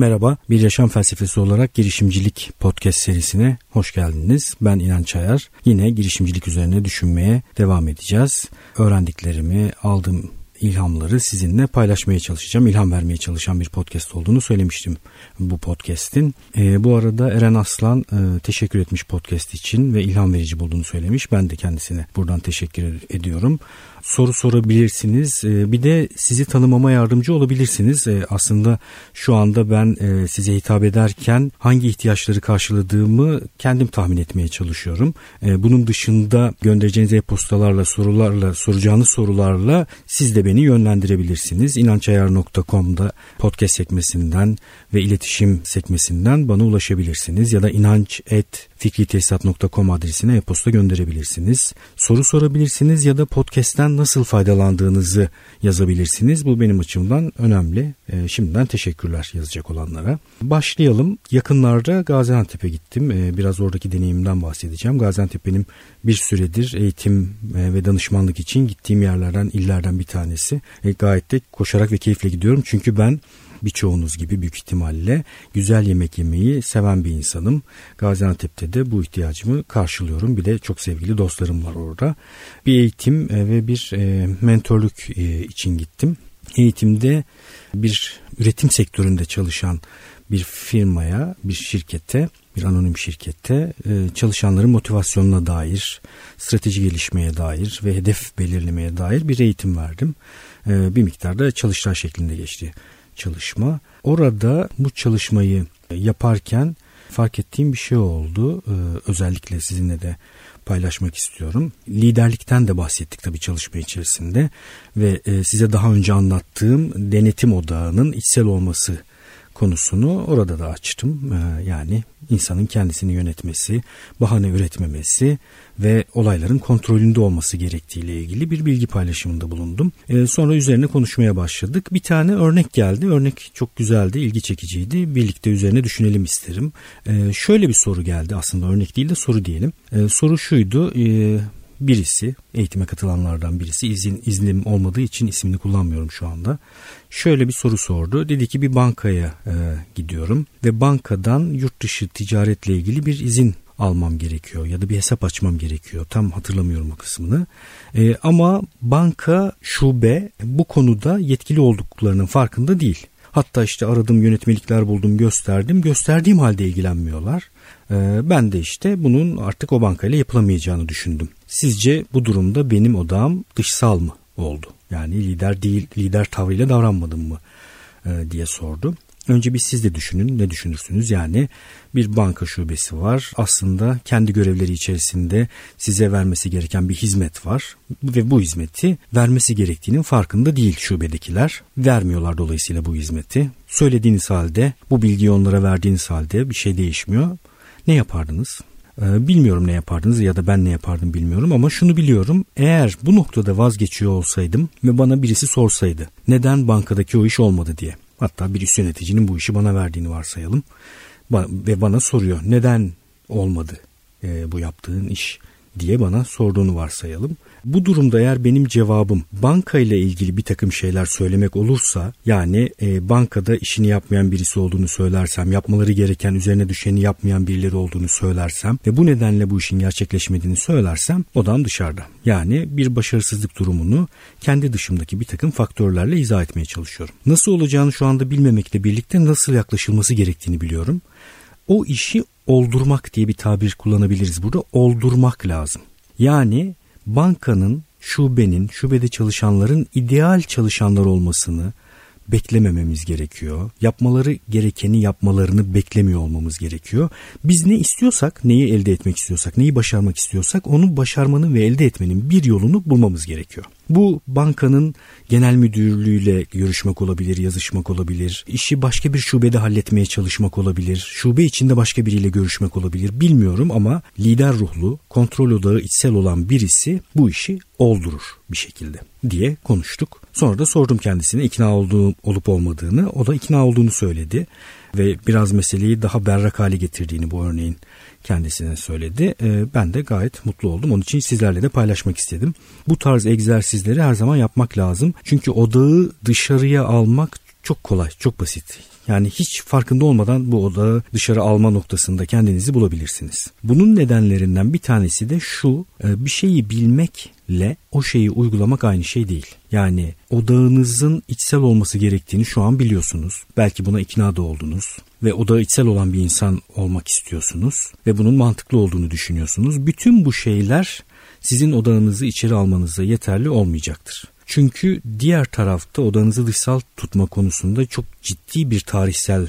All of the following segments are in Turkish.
Merhaba, bir yaşam felsefesi olarak girişimcilik podcast serisine hoş geldiniz. Ben İnan Çayar. Yine girişimcilik üzerine düşünmeye devam edeceğiz. Öğrendiklerimi, aldığım ilhamları sizinle paylaşmaya çalışacağım. İlham vermeye çalışan bir podcast olduğunu söylemiştim bu podcast'in. E, bu arada Eren Aslan e, teşekkür etmiş podcast için ve ilham verici bulduğunu söylemiş. Ben de kendisine buradan teşekkür ediyorum soru sorabilirsiniz. Ee, bir de sizi tanımama yardımcı olabilirsiniz. Ee, aslında şu anda ben e, size hitap ederken hangi ihtiyaçları karşıladığımı kendim tahmin etmeye çalışıyorum. Ee, bunun dışında göndereceğiniz e-postalarla, sorularla, soracağınız sorularla siz de beni yönlendirebilirsiniz. İnançayar.com'da podcast sekmesinden ve iletişim sekmesinden bana ulaşabilirsiniz. Ya da inanç.fikritesisat.com adresine e-posta gönderebilirsiniz. Soru sorabilirsiniz ya da podcast'ten nasıl faydalandığınızı yazabilirsiniz. Bu benim açımdan önemli. E, şimdiden teşekkürler yazacak olanlara. Başlayalım. Yakınlarda Gaziantep'e gittim. E, biraz oradaki deneyimden bahsedeceğim. Gaziantep benim bir süredir eğitim e, ve danışmanlık için gittiğim yerlerden, illerden bir tanesi. E, gayet de koşarak ve keyifle gidiyorum. Çünkü ben birçoğunuz gibi büyük ihtimalle güzel yemek yemeyi seven bir insanım. Gaziantep'te de bu ihtiyacımı karşılıyorum. Bir de çok sevgili dostlarım var orada. Bir eğitim e, ve bir e, mentorluk e, için gittim. Eğitimde bir üretim sektöründe çalışan bir firmaya, bir şirkete, bir anonim şirkette çalışanların motivasyonuna dair, strateji gelişmeye dair ve hedef belirlemeye dair bir eğitim verdim. Bir miktarda çalıştay şeklinde geçti çalışma. Orada bu çalışmayı yaparken fark ettiğim bir şey oldu. Ee, özellikle sizinle de paylaşmak istiyorum. Liderlikten de bahsettik tabii çalışma içerisinde ve e, size daha önce anlattığım denetim odağının içsel olması konusunu orada da açtım. Ee, yani insanın kendisini yönetmesi, bahane üretmemesi ve olayların kontrolünde olması gerektiğiyle ilgili bir bilgi paylaşımında bulundum. Ee, sonra üzerine konuşmaya başladık. Bir tane örnek geldi. Örnek çok güzeldi, ilgi çekiciydi. Birlikte üzerine düşünelim isterim. Ee, şöyle bir soru geldi aslında örnek değil de soru diyelim. Soru şuydu birisi eğitime katılanlardan birisi izin iznim olmadığı için ismini kullanmıyorum şu anda. Şöyle bir soru sordu. Dedi ki bir bankaya e, gidiyorum ve bankadan yurt dışı ticaretle ilgili bir izin almam gerekiyor ya da bir hesap açmam gerekiyor. Tam hatırlamıyorum o kısmını. E, ama banka şube bu konuda yetkili olduklarının farkında değil. Hatta işte aradım yönetmelikler buldum gösterdim. Gösterdiğim halde ilgilenmiyorlar. Ee, ben de işte bunun artık o bankayla yapılamayacağını düşündüm. Sizce bu durumda benim odağım dışsal mı oldu? Yani lider değil, lider tavrıyla davranmadım mı e, diye sordu. Önce bir siz de düşünün ne düşünürsünüz yani bir banka şubesi var aslında kendi görevleri içerisinde size vermesi gereken bir hizmet var ve bu hizmeti vermesi gerektiğinin farkında değil şubedekiler vermiyorlar dolayısıyla bu hizmeti söylediğiniz halde bu bilgiyi onlara verdiğiniz halde bir şey değişmiyor ne yapardınız? Ee, bilmiyorum ne yapardınız ya da ben ne yapardım bilmiyorum ama şunu biliyorum. Eğer bu noktada vazgeçiyor olsaydım ve bana birisi sorsaydı neden bankadaki o iş olmadı diye. Hatta bir üst yöneticinin bu işi bana verdiğini varsayalım. Ve bana soruyor neden olmadı e, bu yaptığın iş diye bana sorduğunu varsayalım. Bu durumda eğer benim cevabım banka ile ilgili bir takım şeyler söylemek olursa yani e, bankada işini yapmayan birisi olduğunu söylersem yapmaları gereken üzerine düşeni yapmayan birileri olduğunu söylersem ve bu nedenle bu işin gerçekleşmediğini söylersem odam dışarıda. Yani bir başarısızlık durumunu kendi dışımdaki bir takım faktörlerle izah etmeye çalışıyorum. Nasıl olacağını şu anda bilmemekle birlikte nasıl yaklaşılması gerektiğini biliyorum. O işi oldurmak diye bir tabir kullanabiliriz burada. Oldurmak lazım. Yani bankanın, şubenin, şubede çalışanların ideal çalışanlar olmasını beklemememiz gerekiyor. Yapmaları gerekeni yapmalarını beklemiyor olmamız gerekiyor. Biz ne istiyorsak, neyi elde etmek istiyorsak, neyi başarmak istiyorsak onu başarmanın ve elde etmenin bir yolunu bulmamız gerekiyor. Bu bankanın genel müdürlüğüyle görüşmek olabilir, yazışmak olabilir. işi başka bir şubede halletmeye çalışmak olabilir. Şube içinde başka biriyle görüşmek olabilir. Bilmiyorum ama lider ruhlu, kontrol odağı içsel olan birisi bu işi oldurur bir şekilde diye konuştuk. Sonra da sordum kendisine ikna olduğu olup olmadığını. O da ikna olduğunu söyledi ve biraz meseleyi daha berrak hale getirdiğini bu örneğin kendisine söyledi. Ee, ben de gayet mutlu oldum. Onun için sizlerle de paylaşmak istedim. Bu tarz egzersizleri her zaman yapmak lazım. Çünkü odağı dışarıya almak çok kolay, çok basit. Yani hiç farkında olmadan bu odağı dışarı alma noktasında kendinizi bulabilirsiniz. Bunun nedenlerinden bir tanesi de şu, e, bir şeyi bilmekle o şeyi uygulamak aynı şey değil. Yani odağınızın içsel olması gerektiğini şu an biliyorsunuz. Belki buna ikna da oldunuz ve odağı içsel olan bir insan olmak istiyorsunuz ve bunun mantıklı olduğunu düşünüyorsunuz. Bütün bu şeyler sizin odağınızı içeri almanıza yeterli olmayacaktır. Çünkü diğer tarafta odanızı dışsal tutma konusunda çok ciddi bir tarihsel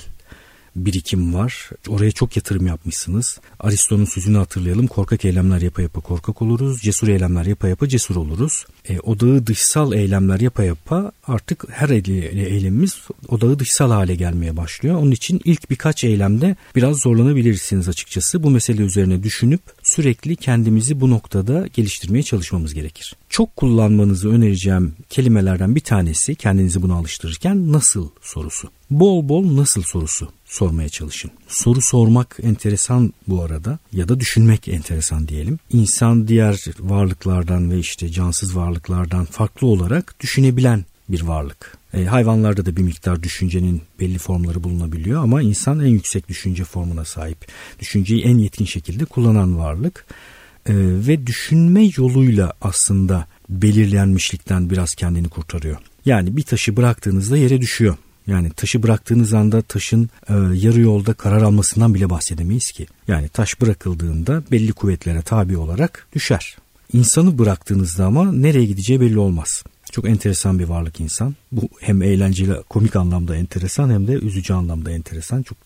birikim var. Oraya çok yatırım yapmışsınız. Aristo'nun sözünü hatırlayalım. Korkak eylemler yapa yapa korkak oluruz. Cesur eylemler yapa yapa cesur oluruz. E, odağı dışsal eylemler yapa yapa artık her eylemimiz odağı dışsal hale gelmeye başlıyor. Onun için ilk birkaç eylemde biraz zorlanabilirsiniz açıkçası. Bu mesele üzerine düşünüp sürekli kendimizi bu noktada geliştirmeye çalışmamız gerekir. Çok kullanmanızı önereceğim kelimelerden bir tanesi kendinizi buna alıştırırken nasıl sorusu. Bol bol nasıl sorusu sormaya çalışın. Soru sormak enteresan bu arada ya da düşünmek enteresan diyelim. İnsan diğer varlıklardan ve işte cansız varlıklardan farklı olarak düşünebilen bir varlık. E, hayvanlarda da bir miktar düşüncenin belli formları bulunabiliyor ama insan en yüksek düşünce formuna sahip. Düşünceyi en yetkin şekilde kullanan varlık. E, ve düşünme yoluyla aslında belirlenmişlikten biraz kendini kurtarıyor. Yani bir taşı bıraktığınızda yere düşüyor. Yani taşı bıraktığınız anda taşın e, yarı yolda karar almasından bile bahsedemeyiz ki. Yani taş bırakıldığında belli kuvvetlere tabi olarak düşer. İnsanı bıraktığınızda ama nereye gideceği belli olmaz. Çok enteresan bir varlık insan. Bu hem eğlenceli, komik anlamda enteresan hem de üzücü anlamda enteresan. Çok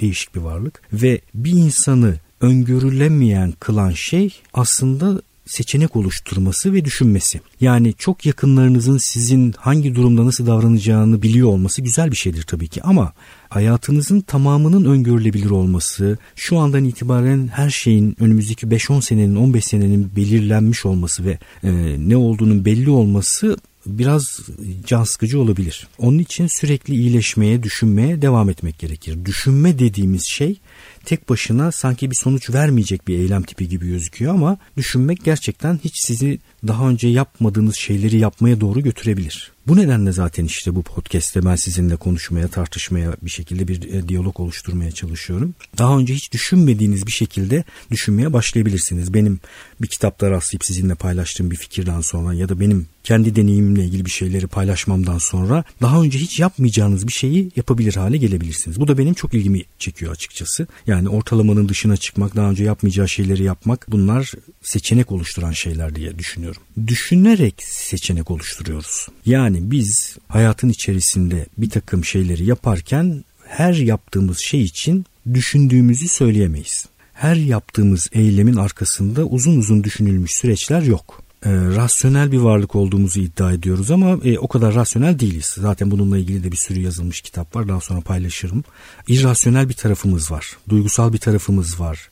değişik bir varlık. Ve bir insanı öngörülemeyen kılan şey aslında seçenek oluşturması ve düşünmesi. Yani çok yakınlarınızın sizin hangi durumda nasıl davranacağını biliyor olması güzel bir şeydir tabii ki ama hayatınızın tamamının öngörülebilir olması, şu andan itibaren her şeyin önümüzdeki 5-10 senenin 15 senenin belirlenmiş olması ve e, ne olduğunun belli olması biraz can sıkıcı olabilir. Onun için sürekli iyileşmeye, düşünmeye devam etmek gerekir. Düşünme dediğimiz şey tek başına sanki bir sonuç vermeyecek bir eylem tipi gibi gözüküyor ama düşünmek gerçekten hiç sizi daha önce yapmadığınız şeyleri yapmaya doğru götürebilir. Bu nedenle zaten işte bu podcast'te ben sizinle konuşmaya, tartışmaya bir şekilde bir e, diyalog oluşturmaya çalışıyorum. Daha önce hiç düşünmediğiniz bir şekilde düşünmeye başlayabilirsiniz. Benim bir kitapta rastlayıp sizinle paylaştığım bir fikirden sonra ya da benim kendi deneyimimle ilgili bir şeyleri paylaşmamdan sonra daha önce hiç yapmayacağınız bir şeyi yapabilir hale gelebilirsiniz. Bu da benim çok ilgimi çekiyor açıkçası. Yani ortalamanın dışına çıkmak, daha önce yapmayacağı şeyleri yapmak bunlar seçenek oluşturan şeyler diye düşünüyorum. Düşünerek seçenek oluşturuyoruz. Yani biz hayatın içerisinde bir takım şeyleri yaparken her yaptığımız şey için düşündüğümüzü söyleyemeyiz. Her yaptığımız eylemin arkasında uzun uzun düşünülmüş süreçler yok e, rasyonel bir varlık olduğumuzu iddia ediyoruz ama e, o kadar rasyonel değiliz. Zaten bununla ilgili de bir sürü yazılmış kitap var. Daha sonra paylaşırım. İrrasyonel bir tarafımız var. Duygusal bir tarafımız var.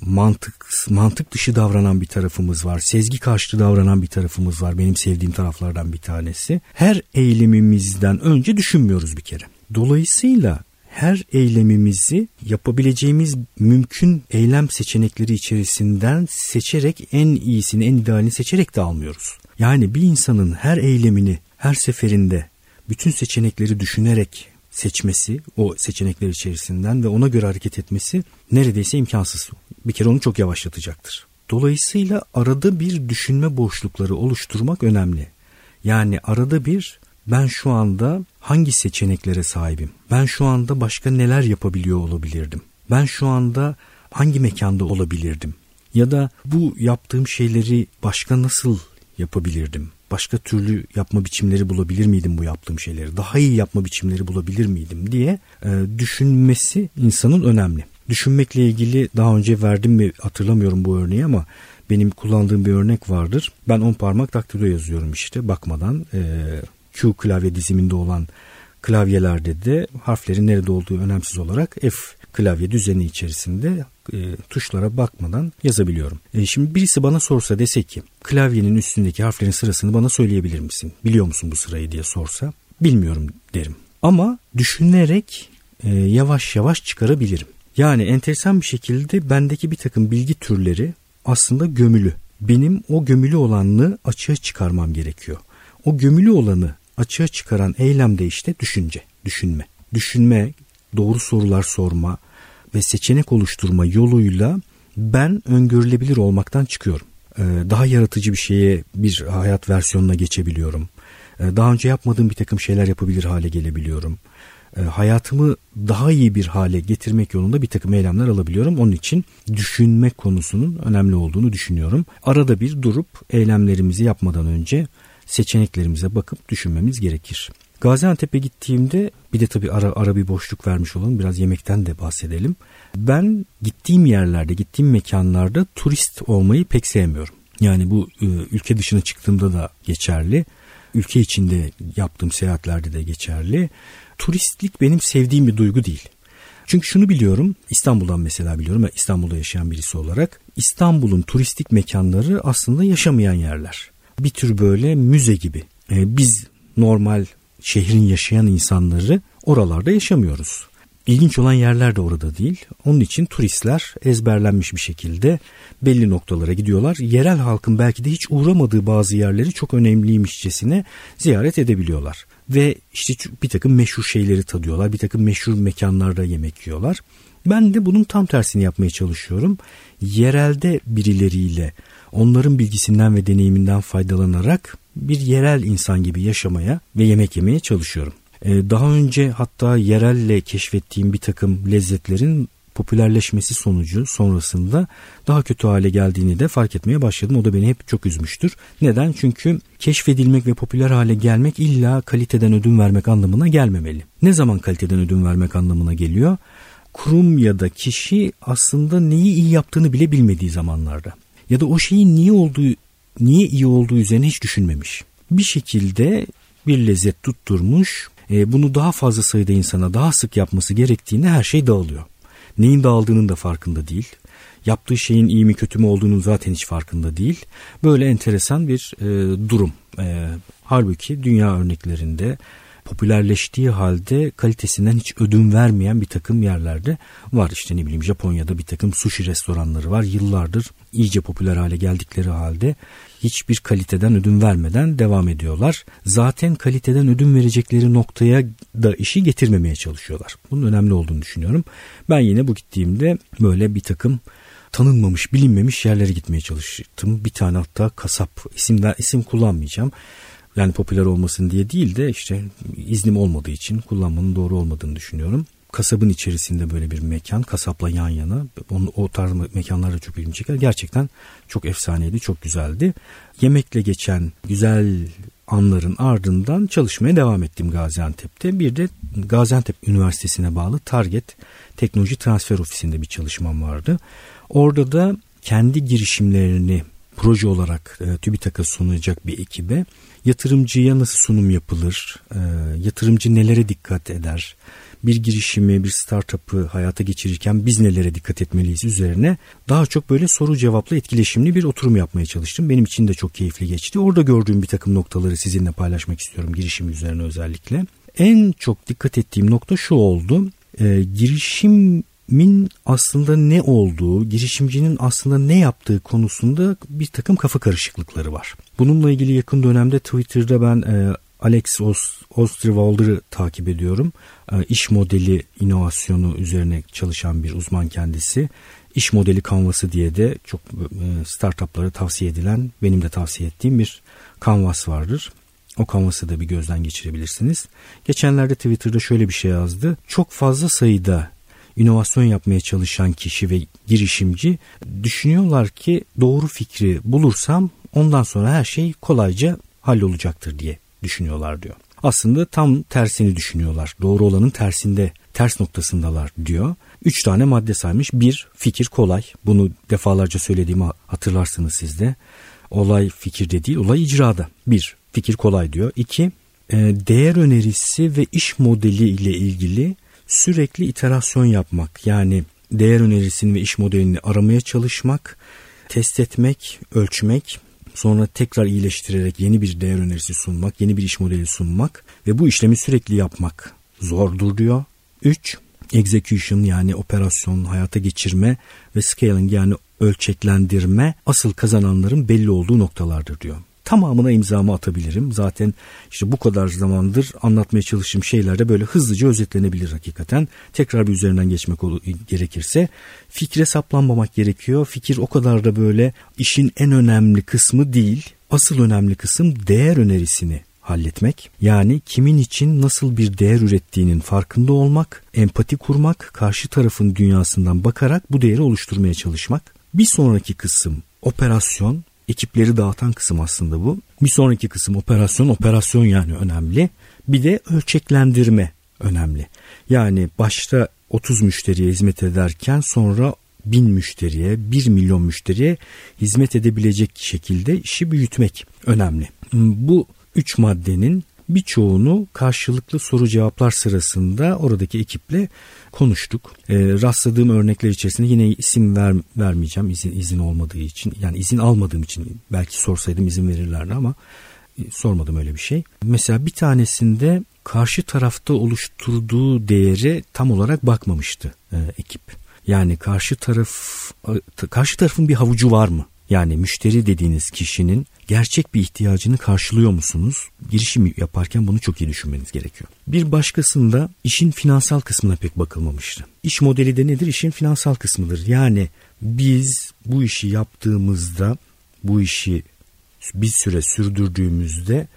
Mantık mantık dışı davranan bir tarafımız var. Sezgi karşıtı davranan bir tarafımız var. Benim sevdiğim taraflardan bir tanesi. Her eylemimizden önce düşünmüyoruz bir kere. Dolayısıyla her eylemimizi yapabileceğimiz mümkün eylem seçenekleri içerisinden seçerek en iyisini, en idealini seçerek de almıyoruz. Yani bir insanın her eylemini her seferinde bütün seçenekleri düşünerek seçmesi o seçenekler içerisinden ve ona göre hareket etmesi neredeyse imkansız. Bir kere onu çok yavaşlatacaktır. Dolayısıyla arada bir düşünme boşlukları oluşturmak önemli. Yani arada bir ben şu anda hangi seçeneklere sahibim? Ben şu anda başka neler yapabiliyor olabilirdim? Ben şu anda hangi mekanda olabilirdim? Ya da bu yaptığım şeyleri başka nasıl yapabilirdim? Başka türlü yapma biçimleri bulabilir miydim bu yaptığım şeyleri? Daha iyi yapma biçimleri bulabilir miydim diye e, düşünmesi insanın önemli. Düşünmekle ilgili daha önce verdim mi hatırlamıyorum bu örneği ama benim kullandığım bir örnek vardır. Ben on parmak daktilo yazıyorum işte bakmadan. E, Q klavye diziminde olan klavyelerde de harflerin nerede olduğu önemsiz olarak F klavye düzeni içerisinde e, tuşlara bakmadan yazabiliyorum. E, şimdi birisi bana sorsa dese ki klavyenin üstündeki harflerin sırasını bana söyleyebilir misin? Biliyor musun bu sırayı diye sorsa bilmiyorum derim. Ama düşünerek e, yavaş yavaş çıkarabilirim. Yani enteresan bir şekilde bendeki bir takım bilgi türleri aslında gömülü. Benim o gömülü olanını açığa çıkarmam gerekiyor. O gömülü olanı açığa çıkaran eylem de işte düşünce. düşünme. Düşünme, doğru sorular sorma ve seçenek oluşturma yoluyla ben öngörülebilir olmaktan çıkıyorum. Ee, daha yaratıcı bir şeye bir hayat versiyonuna geçebiliyorum. Ee, daha önce yapmadığım bir takım şeyler yapabilir hale gelebiliyorum. Ee, hayatımı daha iyi bir hale getirmek yolunda bir takım eylemler alabiliyorum. Onun için düşünme konusunun önemli olduğunu düşünüyorum. Arada bir durup eylemlerimizi yapmadan önce seçeneklerimize bakıp düşünmemiz gerekir. Gaziantep'e gittiğimde bir de tabii ara, ara bir boşluk vermiş olalım biraz yemekten de bahsedelim. Ben gittiğim yerlerde gittiğim mekanlarda turist olmayı pek sevmiyorum. Yani bu e, ülke dışına çıktığımda da geçerli. Ülke içinde yaptığım seyahatlerde de geçerli. Turistlik benim sevdiğim bir duygu değil. Çünkü şunu biliyorum İstanbul'dan mesela biliyorum İstanbul'da yaşayan birisi olarak İstanbul'un turistik mekanları aslında yaşamayan yerler. Bir tür böyle müze gibi. Ee, biz normal şehrin yaşayan insanları oralarda yaşamıyoruz. İlginç olan yerler de orada değil. Onun için turistler ezberlenmiş bir şekilde belli noktalara gidiyorlar. Yerel halkın belki de hiç uğramadığı bazı yerleri çok önemliymişçesine ziyaret edebiliyorlar. Ve işte bir takım meşhur şeyleri tadıyorlar. Bir takım meşhur mekanlarda yemek yiyorlar. Ben de bunun tam tersini yapmaya çalışıyorum. Yerelde birileriyle onların bilgisinden ve deneyiminden faydalanarak bir yerel insan gibi yaşamaya ve yemek yemeye çalışıyorum. Ee, daha önce hatta yerelle keşfettiğim bir takım lezzetlerin popülerleşmesi sonucu sonrasında daha kötü hale geldiğini de fark etmeye başladım. O da beni hep çok üzmüştür. Neden? Çünkü keşfedilmek ve popüler hale gelmek illa kaliteden ödün vermek anlamına gelmemeli. Ne zaman kaliteden ödün vermek anlamına geliyor? Kurum ya da kişi aslında neyi iyi yaptığını bile bilmediği zamanlarda. Ya da o şeyin niye olduğu niye iyi olduğu üzerine hiç düşünmemiş. Bir şekilde bir lezzet tutturmuş, e, bunu daha fazla sayıda insana daha sık yapması gerektiğinde her şey dağılıyor. Neyin dağıldığının da farkında değil. Yaptığı şeyin iyi mi kötü mü olduğunun zaten hiç farkında değil. Böyle enteresan bir e, durum. E, halbuki dünya örneklerinde popülerleştiği halde kalitesinden hiç ödün vermeyen bir takım yerlerde var. İşte ne bileyim Japonya'da bir takım sushi restoranları var. Yıllardır iyice popüler hale geldikleri halde hiçbir kaliteden ödün vermeden devam ediyorlar. Zaten kaliteden ödün verecekleri noktaya da işi getirmemeye çalışıyorlar. Bunun önemli olduğunu düşünüyorum. Ben yine bu gittiğimde böyle bir takım tanınmamış, bilinmemiş yerlere gitmeye çalıştım. Bir tane hatta kasap isimler isim kullanmayacağım. Yani popüler olmasın diye değil de işte iznim olmadığı için kullanmanın doğru olmadığını düşünüyorum. Kasabın içerisinde böyle bir mekan, kasapla yan yana. Onu, o tarz mekanlar da çok ilgimi çeker. Gerçekten çok efsaneydi, çok güzeldi. Yemekle geçen güzel anların ardından çalışmaya devam ettim Gaziantep'te. Bir de Gaziantep Üniversitesi'ne bağlı Target Teknoloji Transfer Ofisi'nde bir çalışmam vardı. Orada da kendi girişimlerini proje olarak e, TÜBİTAK'a sunacak bir ekibe yatırımcıya nasıl sunum yapılır, e, yatırımcı nelere dikkat eder, bir girişimi, bir startup'ı hayata geçirirken biz nelere dikkat etmeliyiz üzerine daha çok böyle soru cevaplı etkileşimli bir oturum yapmaya çalıştım. Benim için de çok keyifli geçti. Orada gördüğüm bir takım noktaları sizinle paylaşmak istiyorum girişim üzerine özellikle. En çok dikkat ettiğim nokta şu oldu. E, girişim min aslında ne olduğu, girişimcinin aslında ne yaptığı konusunda bir takım kafa karışıklıkları var. Bununla ilgili yakın dönemde Twitter'da ben e, Alex Osterwalder'ı takip ediyorum. E, iş modeli inovasyonu üzerine çalışan bir uzman kendisi. İş modeli kanvası diye de çok e, startuplara tavsiye edilen, benim de tavsiye ettiğim bir kanvas vardır. O kanvası da bir gözden geçirebilirsiniz. Geçenlerde Twitter'da şöyle bir şey yazdı. Çok fazla sayıda inovasyon yapmaya çalışan kişi ve girişimci düşünüyorlar ki doğru fikri bulursam ondan sonra her şey kolayca hallolacaktır diye düşünüyorlar diyor. Aslında tam tersini düşünüyorlar. Doğru olanın tersinde, ters noktasındalar diyor. Üç tane madde saymış. Bir, fikir kolay. Bunu defalarca söylediğimi hatırlarsınız siz de. Olay fikirde değil, olay icrada. Bir, fikir kolay diyor. İki, e, değer önerisi ve iş modeli ile ilgili sürekli iterasyon yapmak yani değer önerisini ve iş modelini aramaya çalışmak, test etmek, ölçmek, sonra tekrar iyileştirerek yeni bir değer önerisi sunmak, yeni bir iş modeli sunmak ve bu işlemi sürekli yapmak zordur diyor. 3. Execution yani operasyon, hayata geçirme ve scaling yani ölçeklendirme asıl kazananların belli olduğu noktalardır diyor. Tamamına imzamı atabilirim. Zaten işte bu kadar zamandır anlatmaya çalıştığım şeyler de böyle hızlıca özetlenebilir hakikaten. Tekrar bir üzerinden geçmek gerekirse fikre saplanmamak gerekiyor. Fikir o kadar da böyle işin en önemli kısmı değil. Asıl önemli kısım değer önerisini halletmek. Yani kimin için nasıl bir değer ürettiğinin farkında olmak, empati kurmak, karşı tarafın dünyasından bakarak bu değeri oluşturmaya çalışmak. Bir sonraki kısım operasyon, ekipleri dağıtan kısım aslında bu. Bir sonraki kısım operasyon, operasyon yani önemli. Bir de ölçeklendirme önemli. Yani başta 30 müşteriye hizmet ederken sonra 1000 müşteriye, 1 milyon müşteriye hizmet edebilecek şekilde işi büyütmek önemli. Bu üç maddenin birçoğunu karşılıklı soru cevaplar sırasında oradaki ekiple konuştuk. E, rastladığım örnekler içerisinde yine isim ver, vermeyeceğim izin izin olmadığı için yani izin almadığım için belki sorsaydım izin verirlerdi ama e, sormadım öyle bir şey. Mesela bir tanesinde karşı tarafta oluşturduğu değeri tam olarak bakmamıştı e, ekip. Yani karşı taraf karşı tarafın bir havucu var mı? Yani müşteri dediğiniz kişinin gerçek bir ihtiyacını karşılıyor musunuz? Girişim yaparken bunu çok iyi düşünmeniz gerekiyor. Bir başkasında işin finansal kısmına pek bakılmamıştı. İş modeli de nedir? İşin finansal kısmıdır. Yani biz bu işi yaptığımızda, bu işi bir süre sürdürdüğümüzde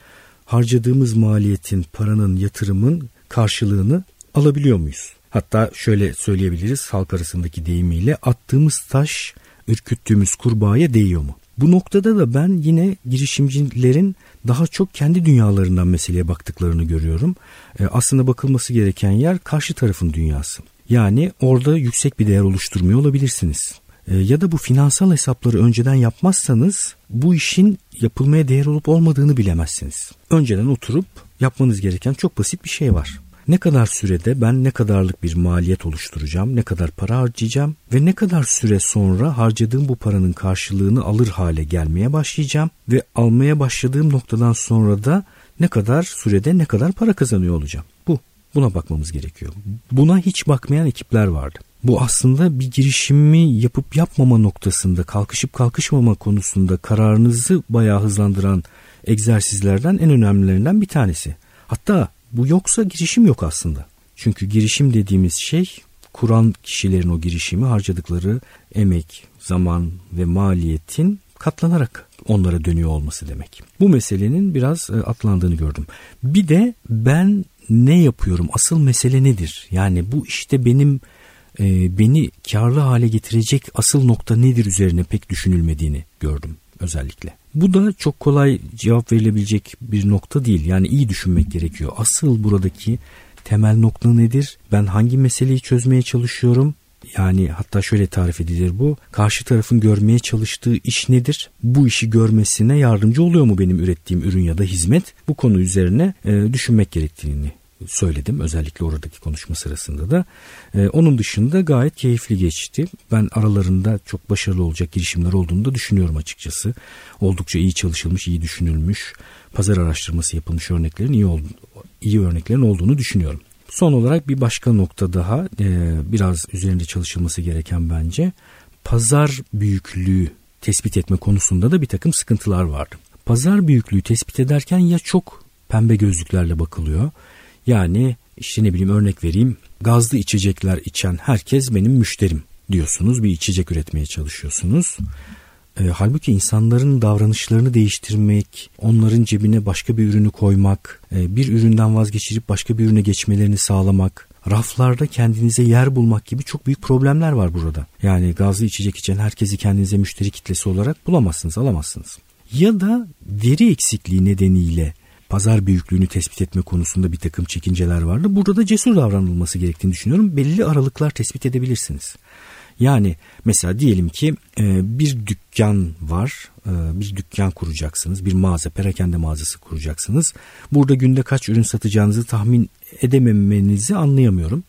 harcadığımız maliyetin, paranın, yatırımın karşılığını alabiliyor muyuz? Hatta şöyle söyleyebiliriz halk arasındaki deyimiyle attığımız taş ürküttüğümüz kurbağaya değiyor mu? Bu noktada da ben yine girişimcilerin daha çok kendi dünyalarından meseleye baktıklarını görüyorum. E, aslında bakılması gereken yer karşı tarafın dünyası. Yani orada yüksek bir değer oluşturmuyor olabilirsiniz. E, ya da bu finansal hesapları önceden yapmazsanız bu işin yapılmaya değer olup olmadığını bilemezsiniz. Önceden oturup yapmanız gereken çok basit bir şey var ne kadar sürede ben ne kadarlık bir maliyet oluşturacağım, ne kadar para harcayacağım ve ne kadar süre sonra harcadığım bu paranın karşılığını alır hale gelmeye başlayacağım ve almaya başladığım noktadan sonra da ne kadar sürede ne kadar para kazanıyor olacağım. Bu. Buna bakmamız gerekiyor. Buna hiç bakmayan ekipler vardı. Bu aslında bir girişimi yapıp yapmama noktasında, kalkışıp kalkışmama konusunda kararınızı bayağı hızlandıran egzersizlerden en önemlilerinden bir tanesi. Hatta bu yoksa girişim yok aslında. Çünkü girişim dediğimiz şey kuran kişilerin o girişimi harcadıkları emek, zaman ve maliyetin katlanarak onlara dönüyor olması demek. Bu meselenin biraz e, atlandığını gördüm. Bir de ben ne yapıyorum? Asıl mesele nedir? Yani bu işte benim e, beni karlı hale getirecek asıl nokta nedir üzerine pek düşünülmediğini gördüm özellikle. Bu da çok kolay cevap verilebilecek bir nokta değil. Yani iyi düşünmek gerekiyor. Asıl buradaki temel nokta nedir? Ben hangi meseleyi çözmeye çalışıyorum? Yani hatta şöyle tarif edilir bu. Karşı tarafın görmeye çalıştığı iş nedir? Bu işi görmesine yardımcı oluyor mu benim ürettiğim ürün ya da hizmet? Bu konu üzerine e, düşünmek gerektiğini söyledim özellikle oradaki konuşma sırasında da. Ee, onun dışında gayet keyifli geçti. Ben aralarında çok başarılı olacak girişimler olduğunu da düşünüyorum açıkçası. Oldukça iyi çalışılmış, iyi düşünülmüş, pazar araştırması yapılmış örneklerin iyi, ol, iyi örneklerin olduğunu düşünüyorum. Son olarak bir başka nokta daha e, biraz üzerinde çalışılması gereken bence pazar büyüklüğü tespit etme konusunda da bir takım sıkıntılar vardı. Pazar büyüklüğü tespit ederken ya çok pembe gözlüklerle bakılıyor yani işte ne bileyim örnek vereyim gazlı içecekler içen herkes benim müşterim diyorsunuz bir içecek üretmeye çalışıyorsunuz. E, halbuki insanların davranışlarını değiştirmek, onların cebine başka bir ürünü koymak, e, bir üründen vazgeçirip başka bir ürüne geçmelerini sağlamak, raflarda kendinize yer bulmak gibi çok büyük problemler var burada. Yani gazlı içecek içen herkesi kendinize müşteri kitlesi olarak bulamazsınız, alamazsınız. Ya da deri eksikliği nedeniyle pazar büyüklüğünü tespit etme konusunda bir takım çekinceler vardı. Burada da cesur davranılması gerektiğini düşünüyorum. Belli aralıklar tespit edebilirsiniz. Yani mesela diyelim ki e, bir dükkan var, e, bir dükkan kuracaksınız, bir mağaza, perakende mağazası kuracaksınız. Burada günde kaç ürün satacağınızı tahmin edememenizi anlayamıyorum.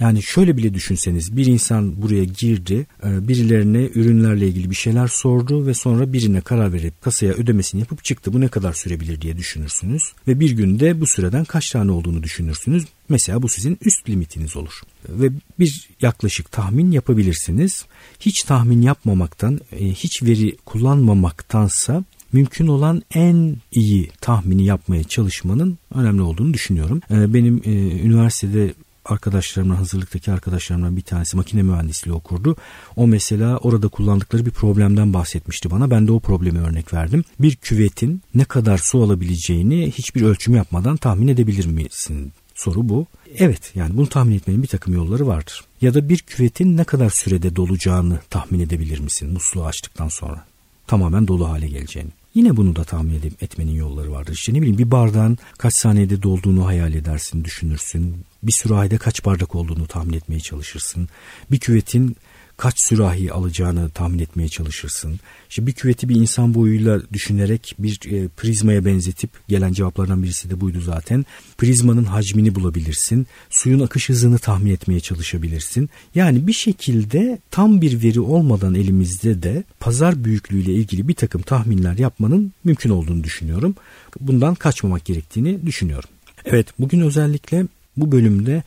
Yani şöyle bile düşünseniz bir insan buraya girdi, e, birilerine ürünlerle ilgili bir şeyler sordu ve sonra birine karar verip kasaya ödemesini yapıp çıktı. Bu ne kadar sürebilir diye düşünürsünüz ve bir günde bu süreden kaç tane olduğunu düşünürsünüz. Mesela bu sizin üst limitiniz olur ve bir yaklaşık tahmin yapabilirsiniz. Hiç tahmin yapmamaktan, e, hiç veri kullanmamaktansa mümkün olan en iyi tahmini yapmaya çalışmanın önemli olduğunu düşünüyorum. Ee, benim e, üniversitede arkadaşlarımla hazırlıktaki arkadaşlarımla bir tanesi makine mühendisliği okurdu. O mesela orada kullandıkları bir problemden bahsetmişti bana. Ben de o problemi örnek verdim. Bir küvetin ne kadar su alabileceğini hiçbir ölçüm yapmadan tahmin edebilir misin? Soru bu. Evet yani bunu tahmin etmenin bir takım yolları vardır. Ya da bir küvetin ne kadar sürede dolacağını tahmin edebilir misin musluğu açtıktan sonra? Tamamen dolu hale geleceğini. Yine bunu da tahmin edip etmenin yolları vardır. İşte ne bileyim bir bardağın kaç saniyede dolduğunu hayal edersin, düşünürsün. Bir sürahide kaç bardak olduğunu tahmin etmeye çalışırsın. Bir küvetin kaç sürahi alacağını tahmin etmeye çalışırsın. İşte bir küveti bir insan boyuyla düşünerek bir e, prizmaya benzetip gelen cevaplardan birisi de buydu zaten. Prizmanın hacmini bulabilirsin. Suyun akış hızını tahmin etmeye çalışabilirsin. Yani bir şekilde tam bir veri olmadan elimizde de pazar büyüklüğüyle ilgili bir takım tahminler yapmanın mümkün olduğunu düşünüyorum. Bundan kaçmamak gerektiğini düşünüyorum. Evet bugün özellikle bu bölümde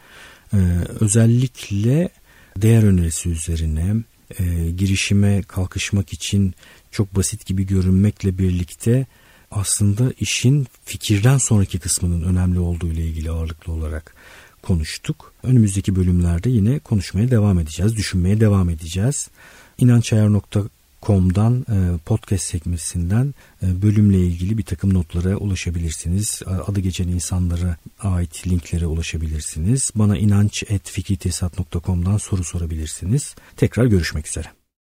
e, özellikle değer önerisi üzerine e, girişime kalkışmak için çok basit gibi görünmekle birlikte aslında işin fikirden sonraki kısmının önemli olduğu ile ilgili ağırlıklı olarak konuştuk. Önümüzdeki bölümlerde yine konuşmaya devam edeceğiz, düşünmeye devam edeceğiz. İnançayar.com Com'dan e, podcast sekmesinden e, bölümle ilgili bir takım notlara ulaşabilirsiniz. Adı geçen insanlara ait linklere ulaşabilirsiniz. Bana inanç.fikritesat.com'dan soru sorabilirsiniz. Tekrar görüşmek üzere.